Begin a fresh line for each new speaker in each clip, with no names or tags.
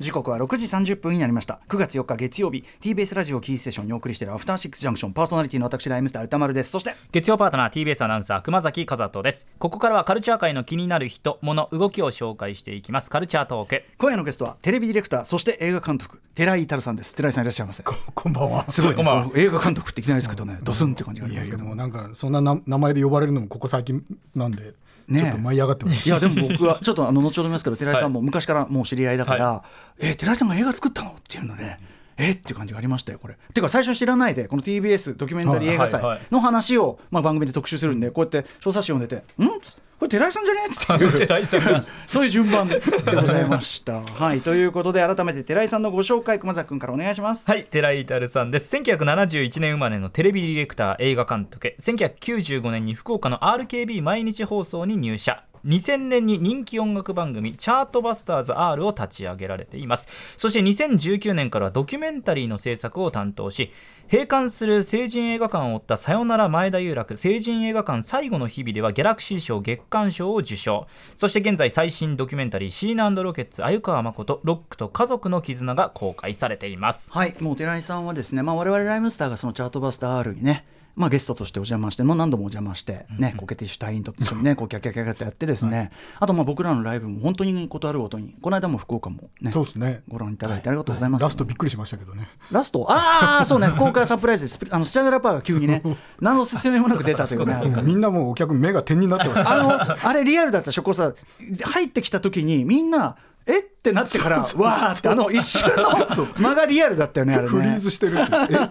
時刻は6時30分になりました。9月4日月曜日 TBS ラジオキーステーションにお送りしているアフターシックスジャンクションパーソナリティの私ライムスター歌丸です。そして
月曜パートナー TBS アナウンサー熊崎和人です。ここからはカルチャー界の気になる人物動きを紹介していきます。カルチャートーク。
今夜のゲストはテレビディレクターそして映画監督寺井太さんです。寺井さんいらっしゃいませ
こんばんは。
すごい、ね、
こんばんは。
映画監督っていきなりですけどねドスンって感じがありますけど。
もうなんかそんな名前で呼ばれるのもここ最近なんでちょっと舞い上がってます、
いやでも僕はちょっとあの後ほど見ますけど寺井さんも昔からもう知り合いだから、はい、え寺井さんが映画作ったの？っていうので、えっていう感じがありましたよこれ。っていうか最初知らないでこの TBS ドキュメンタリー映画祭の話を、まあ、番組で特集するんでこうやって小冊子読んでて「ん？これ寺井さんじゃね？っていう 寺井さんが。そういう順番でございました。はいということで改めて寺井さんのご紹介熊崎君からお願いします。
はい寺井太さんです。1971年生まれのテレビディレクター映画監督。1995年に福岡の RKB 毎日放送に入社2000年に人気音楽番組「チャートバスターズ R」を立ち上げられています。そして2019年からはドキュメンタリーの制作を担当し閉館する成人映画館を追ったさよなら前田裕楽成人映画館最後の日々ではギャラクシー賞月間賞を受賞。そして現在最新ドキュメンタリーシーナロケッツ鮎川誠ロックと家族の絆が公開されています。
はいもう寺井さんはですね、まあ、我々ライムスターがそのチャートバスター R にねまあ、ゲストとしてお邪魔して、まあ、何度もお邪魔して、ね、コケティッシュ隊員と一緒にね、こうキャキャキャキャってやってですね、はい、あとまあ僕らのライブも本当にことあるごとに、この間も福岡もね、
そうですね。
ご覧いただいてありがとうございます、はい、
ラストびっくりしましたけどね。
ラスト？ああ、そうね、福岡サプライズであのスチャダラパーが急にね、何の説明もなく出たというね。
みんなもうお客目が点になってました、
あのあれリアルだったしこさ入ってきた時にみんなえ？ってなってからわーってあの一瞬の間がリアルだったよねあれね。
フリーズしてるえ？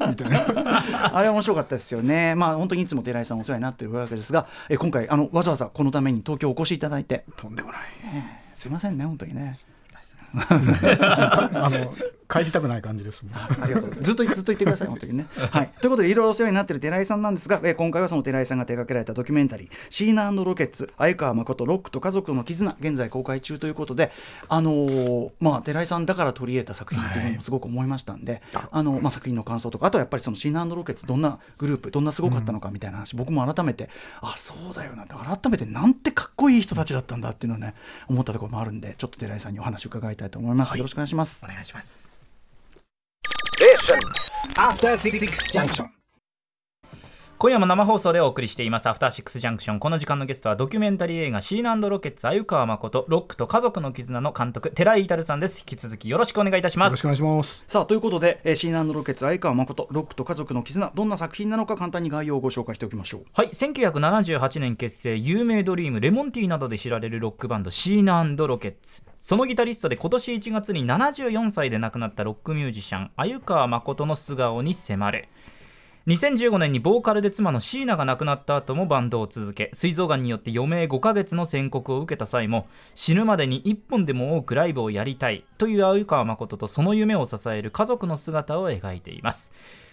みたいな。
あれ面白かったですよね。まあ本当にいつも寺井さんお世話になってるわけですがえ今回あのわざわざこのために東京お越しいただいて。
とんでもない、
ね、すいませんね本当にね。
あの帰りたくない感じです
ありがとうずっとずっと言ってください本当にね。はい、ということでいろいろお世話になっている寺井さんなんですが、え今回はその寺井さんが手掛けられたドキュメンタリー「シーナロケッツ相川誠ロックと家族の絆」現在公開中ということで、あのー、まあ、寺井さんだから取り入れた作品というのもすごく思いましたんで、はい、あのまあ、作品の感想とかあとはやっぱりそのシーナロケッツどんなグループどんなすごかったのかみたいな話、うん、僕も改めてあそうだよなって改めてなんてかっこいい人たちだったんだっていうのをね思ったところもあるんでちょっと寺井さんにお話を伺いたいと思います。はい、よろしくお願いします。
お願いします。今夜も生放送でお送りしています。アフターシックスジャンクションこの時間のゲストはドキュメンタリー映画シーナロケッツ鮎川誠ロックと家族の絆の監督寺井至さんです。引き続きよろしくお願いいたします。よ
ろしくお願いします。
さあということで、えー、シーナロケッツ鮎川誠ロックと家族の絆どんな作品なのか簡単に概要をご紹介しておきましょう。
はい1978年結成有名ドリームレモンティーなどで知られるロックバンドシーナロケッツそのギタリストで今年1月に74歳で亡くなったロックミュージシャン鮎川誠の素顔に迫る。2015年にボーカルで妻の椎名が亡くなった後もバンドを続け膵臓がんによって余命5ヶ月の宣告を受けた際も死ぬまでに1本でも多くライブをやりたいという鮎川誠とその夢を支える家族の姿を描いています。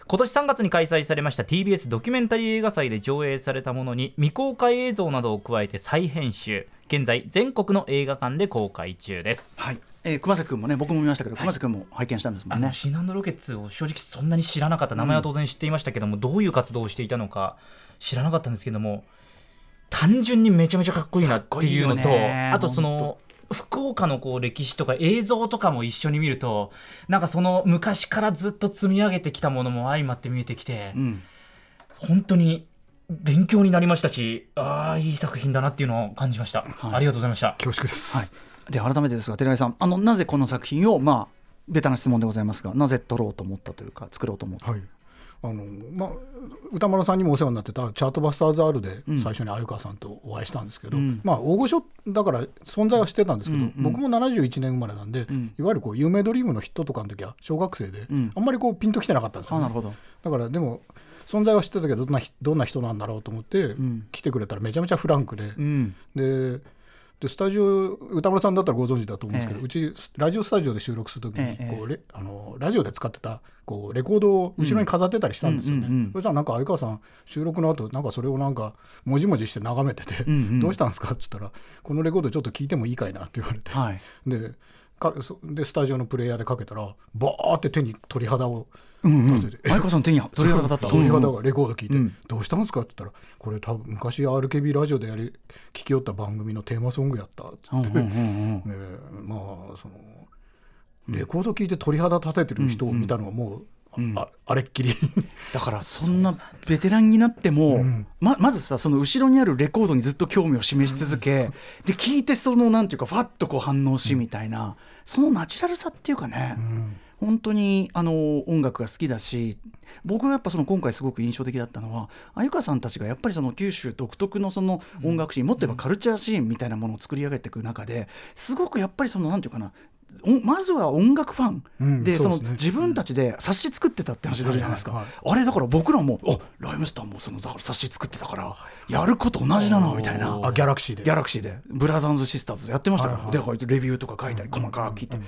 今年3月に開催されました TBS ドキュメンタリー映画祭で上映されたものに未公開映像などを加えて再編集。現在全国の映画館で公開中です。
はい。えー、熊崎君もね僕も見ましたけど、熊崎君も拝見したんですもんね。
シナンドロケッツを正直そんなに知らなかった名前は当然知っていましたけども、うん、どういう活動をしていたのか知らなかったんですけども単純にめちゃめちゃかっこいいなっていうのとあとその福岡のこう歴史とか映像とかも一緒に見るとなんかその昔からずっと積み上げてきたものも相まって見えてきて、うん、本当に勉強になりましたしああいい作品だなっていうのを感じました、はい、ありがとうございました。
恐縮です、はい、
で改めてですが寺井さんあのなぜこの作品をまあベタな質問でございますがなぜ撮ろうと思ったというか作ろうと思った、はい
あのまあ、歌丸さんにもお世話になってたチャートバスターズ R で最初に鮎川さんとお会いしたんですけど、うん、まあ、大御所だから存在はしてたんですけど、うんうん、僕も71年生まれなんで、うん、いわゆるこう有名ドリームのヒットとかの時は小学生で、うん、あんまりこうピンときてなかったんですよ、ね、だからでも存在は知ってたけどどんなどんな人なんだろうと思って、来てくれたらめちゃめちゃフランクで、ででスタジオ歌丸さんだったらご存知だと思うんですけど、ええ、うちラジオスタジオで収録する時にこう、え、あのラジオで使ってたこうレコードを後ろに飾ってたりしたんですよね、うんうんうん、そしたらなんか相川さん収録の後なんかそれをなんかもじもじして眺めてて「うんうん、どうしたんですか?」っつったら「このレコードちょっと聞いてもいいかいな」って言われて、はい、でかでスタジオのプレイヤーでかけたらバーって手に鳥肌を
うんうん、相川さん手に 鳥肌だった。
鳥肌がレコード聞いて、うん、どうしたんですか？って言ったらこれ多分昔 RKB ラジオでやり聞きよった番組のテーマソングやったっつって、まあそのレコード聴いて鳥肌立ててる人を見たのはもう、
うん。
ああれっきり。
だからそんなベテランになっても、
うん。
ままずさその後ろにあるレコードにずっと興味を示し続け、で聞いてそのなんていうかファッとこう反応しみたいな、そのナチュラルさっていうかね、本当にあの音楽が好きだし僕がやっぱその今回すごく印象的だったのは鮎川さんたちがやっぱりその九州独特のその音楽シーン、もっと言えばカルチャーシーンみたいなものを作り上げていく中ですごくやっぱりそのなんていうかなおまずは音楽ファン、
うん
でそうの自分たちで冊子作ってたって話出るじゃないですか、
はいはい
あれだから僕らもおライムスターもそのだから冊子作ってたからやること同じだなみたいな。
あギャラクシーで。
ギャラクシーで。ブラザーズ・シスターズやってました。から、レビューとか書いたり細かく聞いて、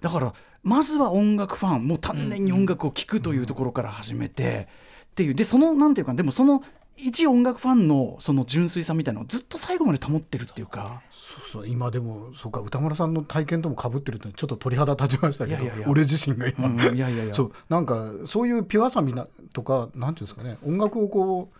だからまずは音楽ファンもう丹念に音楽を聴くというところから始めて、っていう。でそのなんていうかでもその一音楽ファンのその純粋さみたいなのをずっと最後まで保ってるっていうか。
そうそう。今でもそうか歌丸さんの体験ともかぶってるってちょっと鳥肌立ちましたけど
いやいやいや。
俺自身が今、
うんいやいやいや。
そうなんかそういうピュアさみなとかなんていうんですかね音楽をこう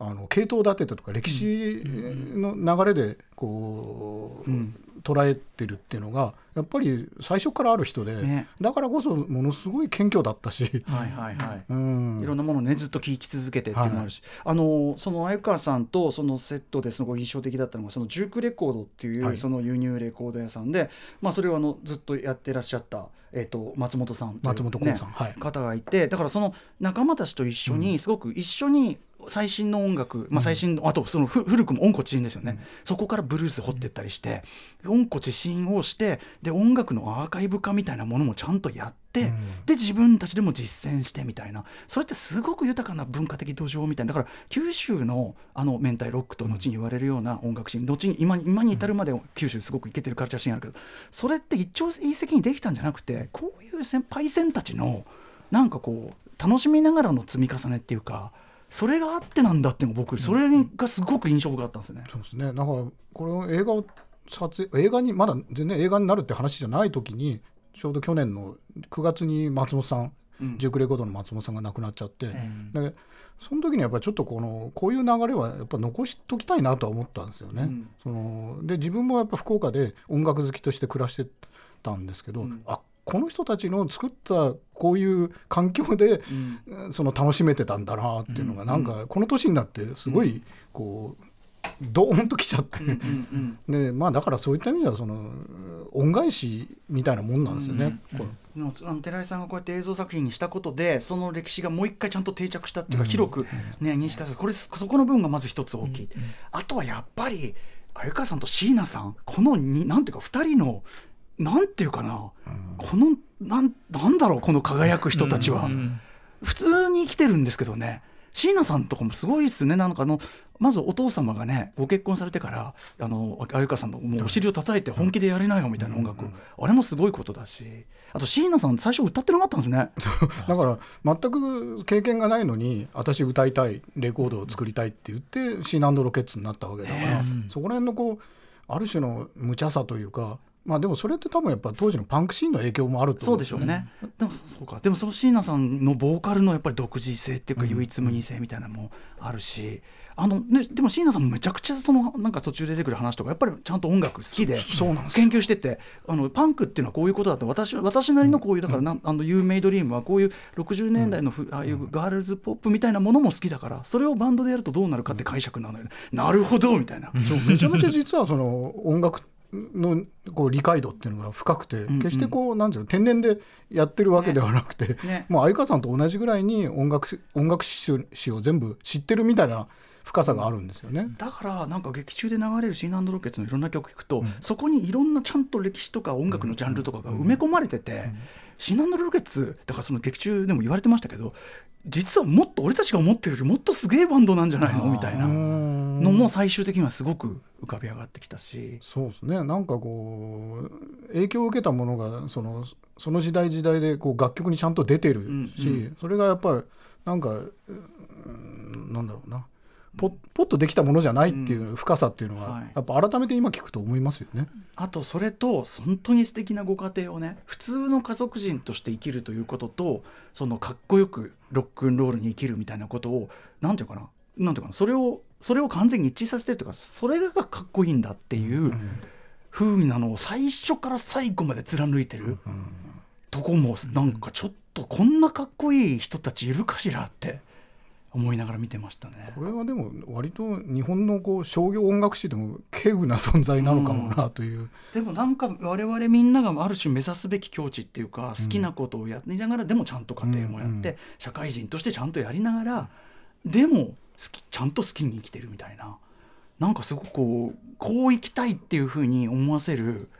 あの系統立ててとか歴史の流れでこう、
うん。
捉えてるっていうのがやっぱり最初からある人で、
ね。
だからこそものすごい謙虚だったし、
はいはいはい。
うん。
いろんなものをねずっと聞き続けてっていうのもあるし、あのその鮎川さんとそのセットですごい印象的だったのがそのジュークレコードっていう、
はい。
その輸入レコード屋さんで、まあ、それをあのずっとやってらっしゃった、えー、と松本さんという
松本幸さん
ね
はい。
方がいてだからその仲間たちと一緒にすごく一緒に最新の音楽、まあ、最新の、あとそのふ古くも温故知新ですよね、そこからブルース掘ってったりして温故知新をしてで音楽のアーカイブ化みたいなものもちゃんとやって、
うん。
で自分たちでも実践してみたいな。それってすごく豊かな文化的土壌みたいな。だから九州のあの明太ロックと後に言われるような音楽シーン後に今に今に至るまで九州すごくイケてるカルチャーシーンあるけどそれって一朝一夕にできたんじゃなくてこういう先輩戦たちのなんかこう楽しみながらの積み重ねっていうかそれがあってなんだっていうのが僕それがすごく印象深かったんですよね。
そうですね。だからこの映画を撮影映画にまだ全然映画になるって話じゃない時にちょうど去年の9月に松本さん、
うん。
ジュクレコードの松本さんが亡くなっちゃって、
ん
でその時にやっぱりちょっとこのこういう流れはやっぱ残しときたいなとは思ったんですよね。
うん。
そので自分もやっぱ福岡で音楽好きとして暮らしてたんですけど、
うん。
あこの人たちの作ったこういう環境で、
うん。
その楽しめてたんだなっていうのがなんかこの年になってすごいこうドーンときちゃって、
うんうん
でまあだからそういった意味ではその恩返しみたいなもんなんですよね。この。
のあの寺井さんがこうやって映像作品にしたことでその歴史がもう一回ちゃんと定着したっていうか、広く、ね、認識させる。これそこの部分がまず一つ大きい、あとはやっぱり鮎川さんと椎名さんこのになんていうか2人のなんていうかな、このなんなんだろうこの輝く人たちは、普通に生きてるんですけどね。椎名さんとかもすごいっすね。なんかあのまずお父様がねご結婚されてからあの鮎川さんのもうお尻を叩いて本気でやれないよみたいな音楽。を、あれもすごいことだし。あと椎名さん最初歌ってなかったんですね。
だから全く経験がないのに私歌いたいレコードを作りたいって言ってシーナンドロケッツになったわけだから、そこら辺のこうある種の無茶さというかまあでもそれって多分やっぱ当時のパンクシーンの影響もあると
そう
思
でしょうね、でもそうか。でもその椎名さんのボーカルのやっぱり独自性っていうか唯一無二性みたいなのもあるし、あのね、でも椎名さんもめちゃくちゃそのなんか途中で出てくる話とかやっぱりちゃんと音楽好きで研究しててあのパンクっていうのはこういうことだって私私なりのこういうだからなんあの You Made Dream はこういう60年代のふ、ああいうガールズポップみたいなものも好きだからそれをバンドでやるとどうなるかって解釈なのよ、なるほどみたいな。
そうめちゃめちゃ実はその音楽のこう理解度っていうのが深くて、
ん
決してこうなんていうの天然でやってるわけではなくて、
ね。
もう相川さんと同じぐらいに音楽史音楽史史を全部知ってるみたいな深さがあるんですよね。
だからなんか劇中で流れるシーナンドロケッツのいろんな曲聴くと、そこにいろんなちゃんと歴史とか音楽のジャンルとかが埋め込まれてて、シーナンドロケッツだからその劇中でも言われてましたけど実はもっと俺たちが思ってるよりもっとすげえバンドなんじゃないの？みたいなの
の
も最終的にはすごく浮かび上がってきたし。
そうですね。なんかこう影響を受けたものがそのその時代時代でこう楽曲にちゃんと出てるし、
うん。
それがやっぱりなんか、うんなんだろうな。ポポッとできたものじゃないっていう深さっていうのは、
はい。
やっぱ改めて今聞くと思いますよね。
あとそれと本当に素敵なご家庭をね普通の家族人として生きるということとそのかっこよくロックンロールに生きるみたいなことをなんていうかななんていうかなそれをそれを完全に一致させてるというかそれがかっこいいんだっていう風なのを最初から最後まで貫いてる。とこもなんかちょっとこんなかっこいい人たちいるかしらって思いながら見てましたね。
これはでも割と日本のこう商業音楽史でも稀有な存在なのかもなという、うん、
でもなんか我々みんながある種目指すべき境地っていうか好きなことをやりながら、でもちゃんと家庭もやって、社会人としてちゃんとやりながらでも好きちゃんと好きに生きてるみたいななんかすごくこうこう生きたいっていうふうに思わせる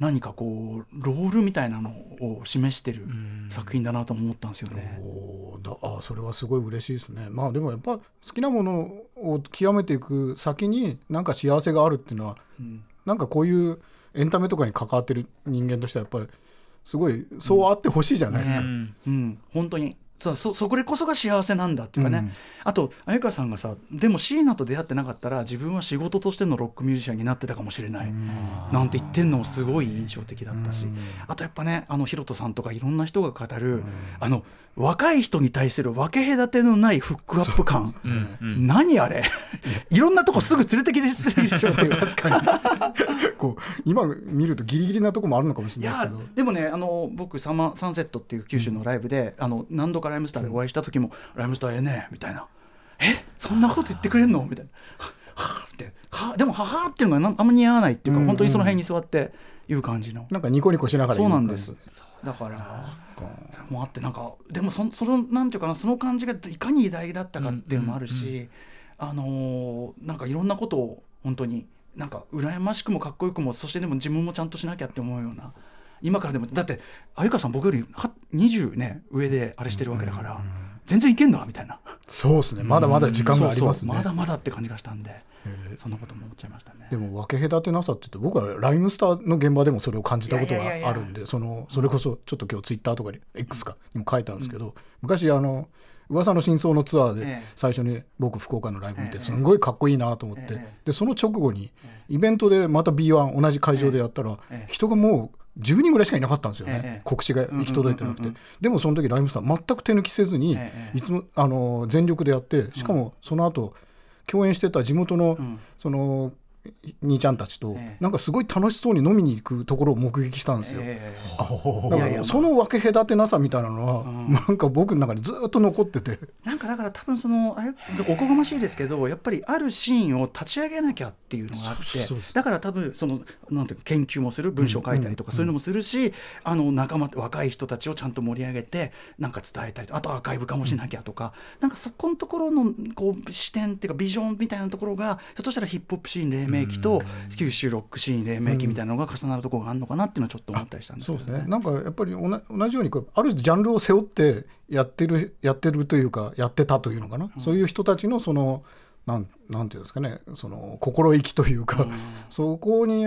何かこうロールみたいなのを示してる作品だなと思ったんですよね。
おだあそれはすごい嬉しいですね。まあでもやっぱ好きなものを極めていく先になんか幸せがあるっていうのは、うん、なんかこういうエンタメとかに関わってる人間としてはやっぱりすごいそうあってほしいじゃないですか。うん、
うん、本当にそそそここそが幸せなんだっていうかね、うん、あと鮎川さんがさでも椎名と出会ってなかったら自分は仕事としてのロックミュージシャンになってたかもしれない、なんて言ってんのもすごい印象的だったし、あとやっぱねあのヒロトさんとかいろんな人が語る、あの若い人に対する分け隔てのないフックアップ感、何あれ？いろんなとこすぐ連れてきてするでしょ。っていう確か
に。こう今見るとギリギリなとこもあるのかもしれないですけど。
でもねあの僕サマサンセットっていう九州のライブで、あの何度かライムスターでお会いした時も「ライムスターええね」みたいな「えそんなこと言ってくれんの?」みたいな「はあ」って。はでも「はは」っていうのがあんま似合わないっていうか、本当にその辺に座っていう感じの。
なんかニコニコしながら
そうなんです。だからもあってなんかでもそそのなんていうかなその感じがいかに偉大だったかっていうのもあるし、あのー、なんかいろんなことを本当になんか羨ましくもかっこよくもそしてでも自分もちゃんとしなきゃって思うような今からでもだって鮎川さん僕より20ね上であれしてるわけだから、全然いけんの？みたいな。
そうですね。まだまだ時間がありますね、
まだまだって感じがしたんで。そんなことも思っちゃいましたね。
でも分け隔てなさって言って僕はライムスターの現場でもそれを感じたことがあるんでそのそれこそちょっと今日ツイッターとかに X かにも書いたんですけど、うん、昔あの噂の真相のツアーで最初に僕福岡のライブ見てすごいかっこいいなと思ってでその直後にイベントでまた B1 同じ会場でやったら人がもう10人ぐらいしかいなかったんですよね、ええ、告知が行き届いてなくて、でもその時ライムスター全く手抜きせずに、いつもあの全力でやってしかもその後共演してた地元の、その兄ちゃんたちと、なんかすごい楽しそうに飲みに行くところを目撃したんですよ。だからその分け隔てなさみたいなのは、なんか僕の中にずっと残ってて。
なんかだから多分そのおこがましいですけどやっぱりあるシーンを立ち上げなきゃっていうのがあってだから多分そのなんていうか研究もする文章を書いたりとかそういうのもするし、あの仲間若い人たちをちゃんと盛り上げてなんか伝えたりあとアーカイブ化もしなきゃとか、なんかそこのところのこう視点っていうかビジョンみたいなところがひょっとしたらヒップホップシーン黎明期と九州ロックシーン黎明期みたいなのが重なるところがあるのかなっていうのはちょっと思ったりしたんです
けど、ね、そうですね。なんかやっぱり同じようにあるジャンルを背負ってやってるやってるというかやってたというのかな、うん、そういう人たちのそのなんなんていうんですかねその心意気というか、うん、そこに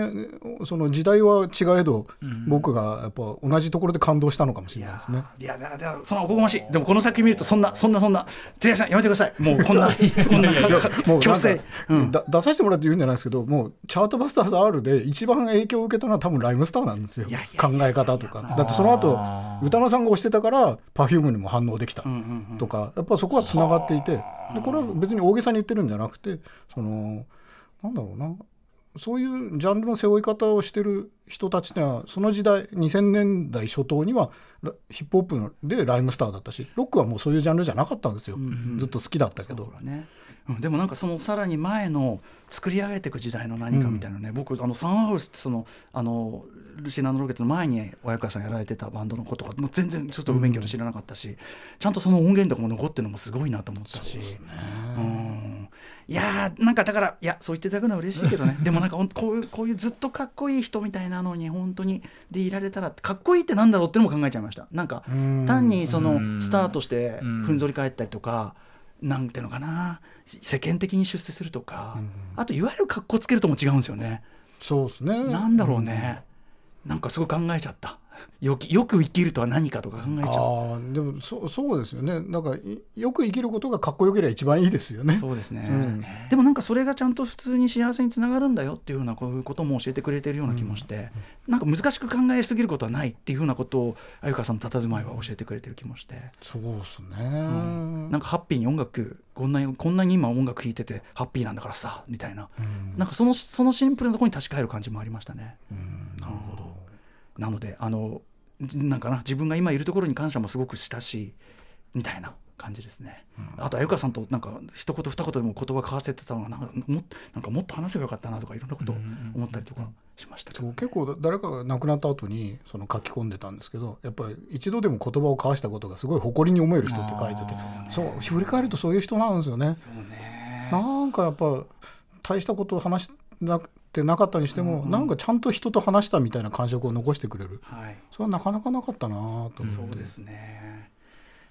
その時代は違えど、うん、僕がやっぱ同じところで感動したのかもしれないですね。
いやじゃあそのおこがましいでもこの作品見るとそんなそんなそんな寺さんやめてください。もうこんな こんな
もう強制、うん、だ出させてもらって言うんじゃないですけどもうチャートバスターズ R で一番影響を受けたのは多分ライムスターなんですよ。考え方とか。だってその後歌野さんが推してたから Perfume にも反応できたとかやっぱそこはつながっていてでこれは別に大げさに言ってるんじゃなくてそのなんだろうな。そういうジャンルの背負い方をしてる人たちにはその時代2000年代初頭にはヒップホップでライムスターだったしロックはもうそういうジャンルじゃなかったんですよ、うんうん、ずっと好きだったけど。
ね。うん、でもなんかそのさらに前の作り上げていく時代の何かみたいなね、うん、僕あのサンハウスってそのあのルシナのロケッツの前に親川さんやられてたバンドのことがもう全然ちょっと不勉強で知らなかったし、うん、ちゃんとその音源とかも残ってるのもすごいなと思ったし。う、ん、いやーなんかだからいやそう言っていただくのは嬉しいけどね。でもなんかこういうこういうずっとかっこいい人みたいなのに本当にでいられたらかっこいいってなんだろうってのも考えちゃいました。なんか単にそのスタートしてふんぞり返ったりとかなんていうのかな。世間的に出世するとか。あといわゆるかっこつけるとも違うんですよね。
そうですね。
なんだろうね、なんかすごい考えちゃった。よきよく生きるとは何かとか考えちゃう。
あでもそそうですよね。なんかよく生きることがかっこよければ一番いいですよね。
そうですね、でもなんかそれがちゃんと普通に幸せにつながるんだよっていうようなこういうことも教えてくれてるような気もして、うん、なんか難しく考えすぎることはないっていうふうなことを鮎川さんの佇まいは教えてくれてる気もして。
そうですね、う
ん、なんかハッピーに音楽こんなにこんなに今音楽聴いててハッピーなんだからさみたいな、うん、なんかそのそのシンプルなところに確かめる感じもありましたね。
うん、なるほど
なのであのなんかな自分が今いるところに感謝もすごくしたしみたいな感じですね、うん、あと鮎川さんとなんか一言二言でも言葉交わせてたのがなんかもなんかもっと話せばよかったなとかいろんなことを思ったりとかしました。けど、
ね、結構誰かが亡くなった後にその書き込んでたんですけどやっぱり一度でも言葉を交わしたことがすごい誇りに思える人って書いててそう、ね,、振り返るとそういう人なんですよね。そうね。なんかやっぱ大したことを話しなってなかったにしても、うんうん、なんかちゃんと人と話したみたいな感触を残してくれる、はい、それはなかなかなかったなと思って。
そうですね。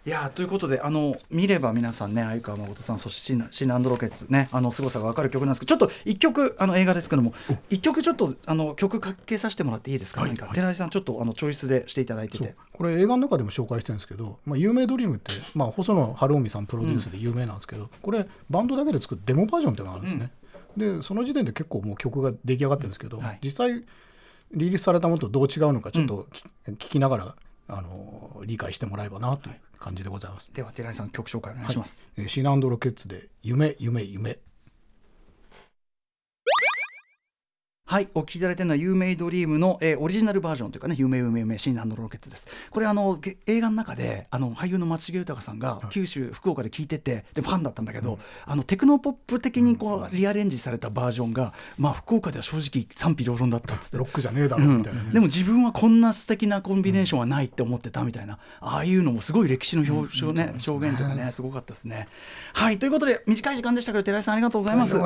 いやということであの見れば皆さんね相川誠さんそしてシーナンドロケッツねあの凄さが分かる曲なんですけどちょっと一曲あの映画ですけども一曲ちょっとあの曲かけさせてもらっていいですか、はい、何か、寺井さんちょっとあのチョイスでしていただいてて。
これ映画の中でも紹介してるんですけど「まあ、有名ドリーム」って、まあ、細野晴臣さんプロデュースで有名なんですけど、うん、これバンドだけで作るデモバージョンっていうのがあるんですね、うん、でその時点で結構もう曲が出来上がってるんですけど、はい、実際リリースされたものとどう違うのかちょっと、聞きながらあの理解してもらえばなという感じでございます。
では寺井さん曲紹介お願いします。
はい、シナンドロケッツで夢夢夢
はいお聞きいただいてるのは「ユーメイドリームの」えー、オリジナルバージョンというかね「夢夢夢シーナンドロケッツ」です。これあの映画の中であの俳優の松重豊さんが九州福岡で聞いててでファンだったんだけど、うん、あのテクノポップ的にこうリアレンジされたバージョンが、まあ福岡では正直賛否両論だったっつって。
ロックじゃねえだろみたいな、ね。
うん、でも自分はこんな素敵なコンビネーションはないって思ってたみたいな、ああいうのもすごい歴史の表彰ね、証言とかねすごかったですね。はいということで短い時間でしたけど寺井さんありがとうございます。あ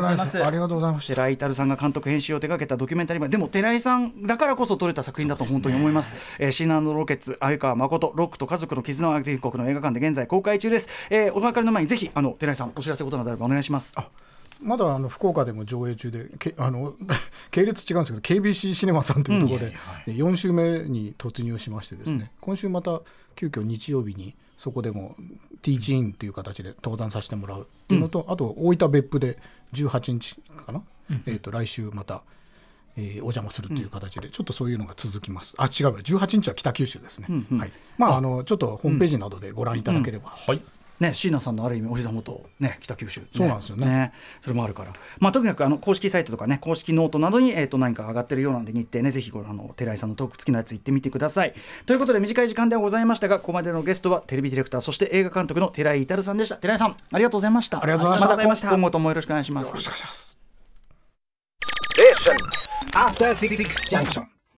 り
がとうございます。
寺井太さんが監督編集を手掛けたドキュメンタリーでも寺井さんだからこそ撮れた作品だと本当に思います。すね、えー、シーナロケッツ、相川誠、ロックと家族の絆は全国の映画館で現在公開中です。えー、お別れの前にぜひあの寺井さんお知らせことなどあればお願いします。
まだあの福岡でも上映中でけ あの系列違うんですけど KBC シネマさんというところで、うん、4週目に突入しましてですね、うん、今週また急遽日曜日にそこでもティーチインという形で登壇させてもらうっていうのと、うん、あと大分別府で18日かな、えー、と来週またえー、お邪魔するという形で、ちょっとそういうのが続きます。あ、違う、18日は北九州ですね。うんうん、はい。まあ、あの、ちょっとホームページなどでご覧いただければ。
はい。ね、シーナさんのある意味お膝元、ね、北九州、ね、
そうなんですよね、ね、
それもあるから、まあ、とにかくあの公式サイトとかね公式ノートなどに、えー、と何か上がってるようなんで日程ねぜひごあの寺井さんのトーク付きのやつ行ってみてください。ということで短い時間ではございましたがここまでのゲストはテレビディレクターそして映画監督の寺井到さんでした。寺井さんありがとうございました。
ありがとうございました。
また今後ともよろしくお願いします。よ
ろしくお願いします After Six Junction.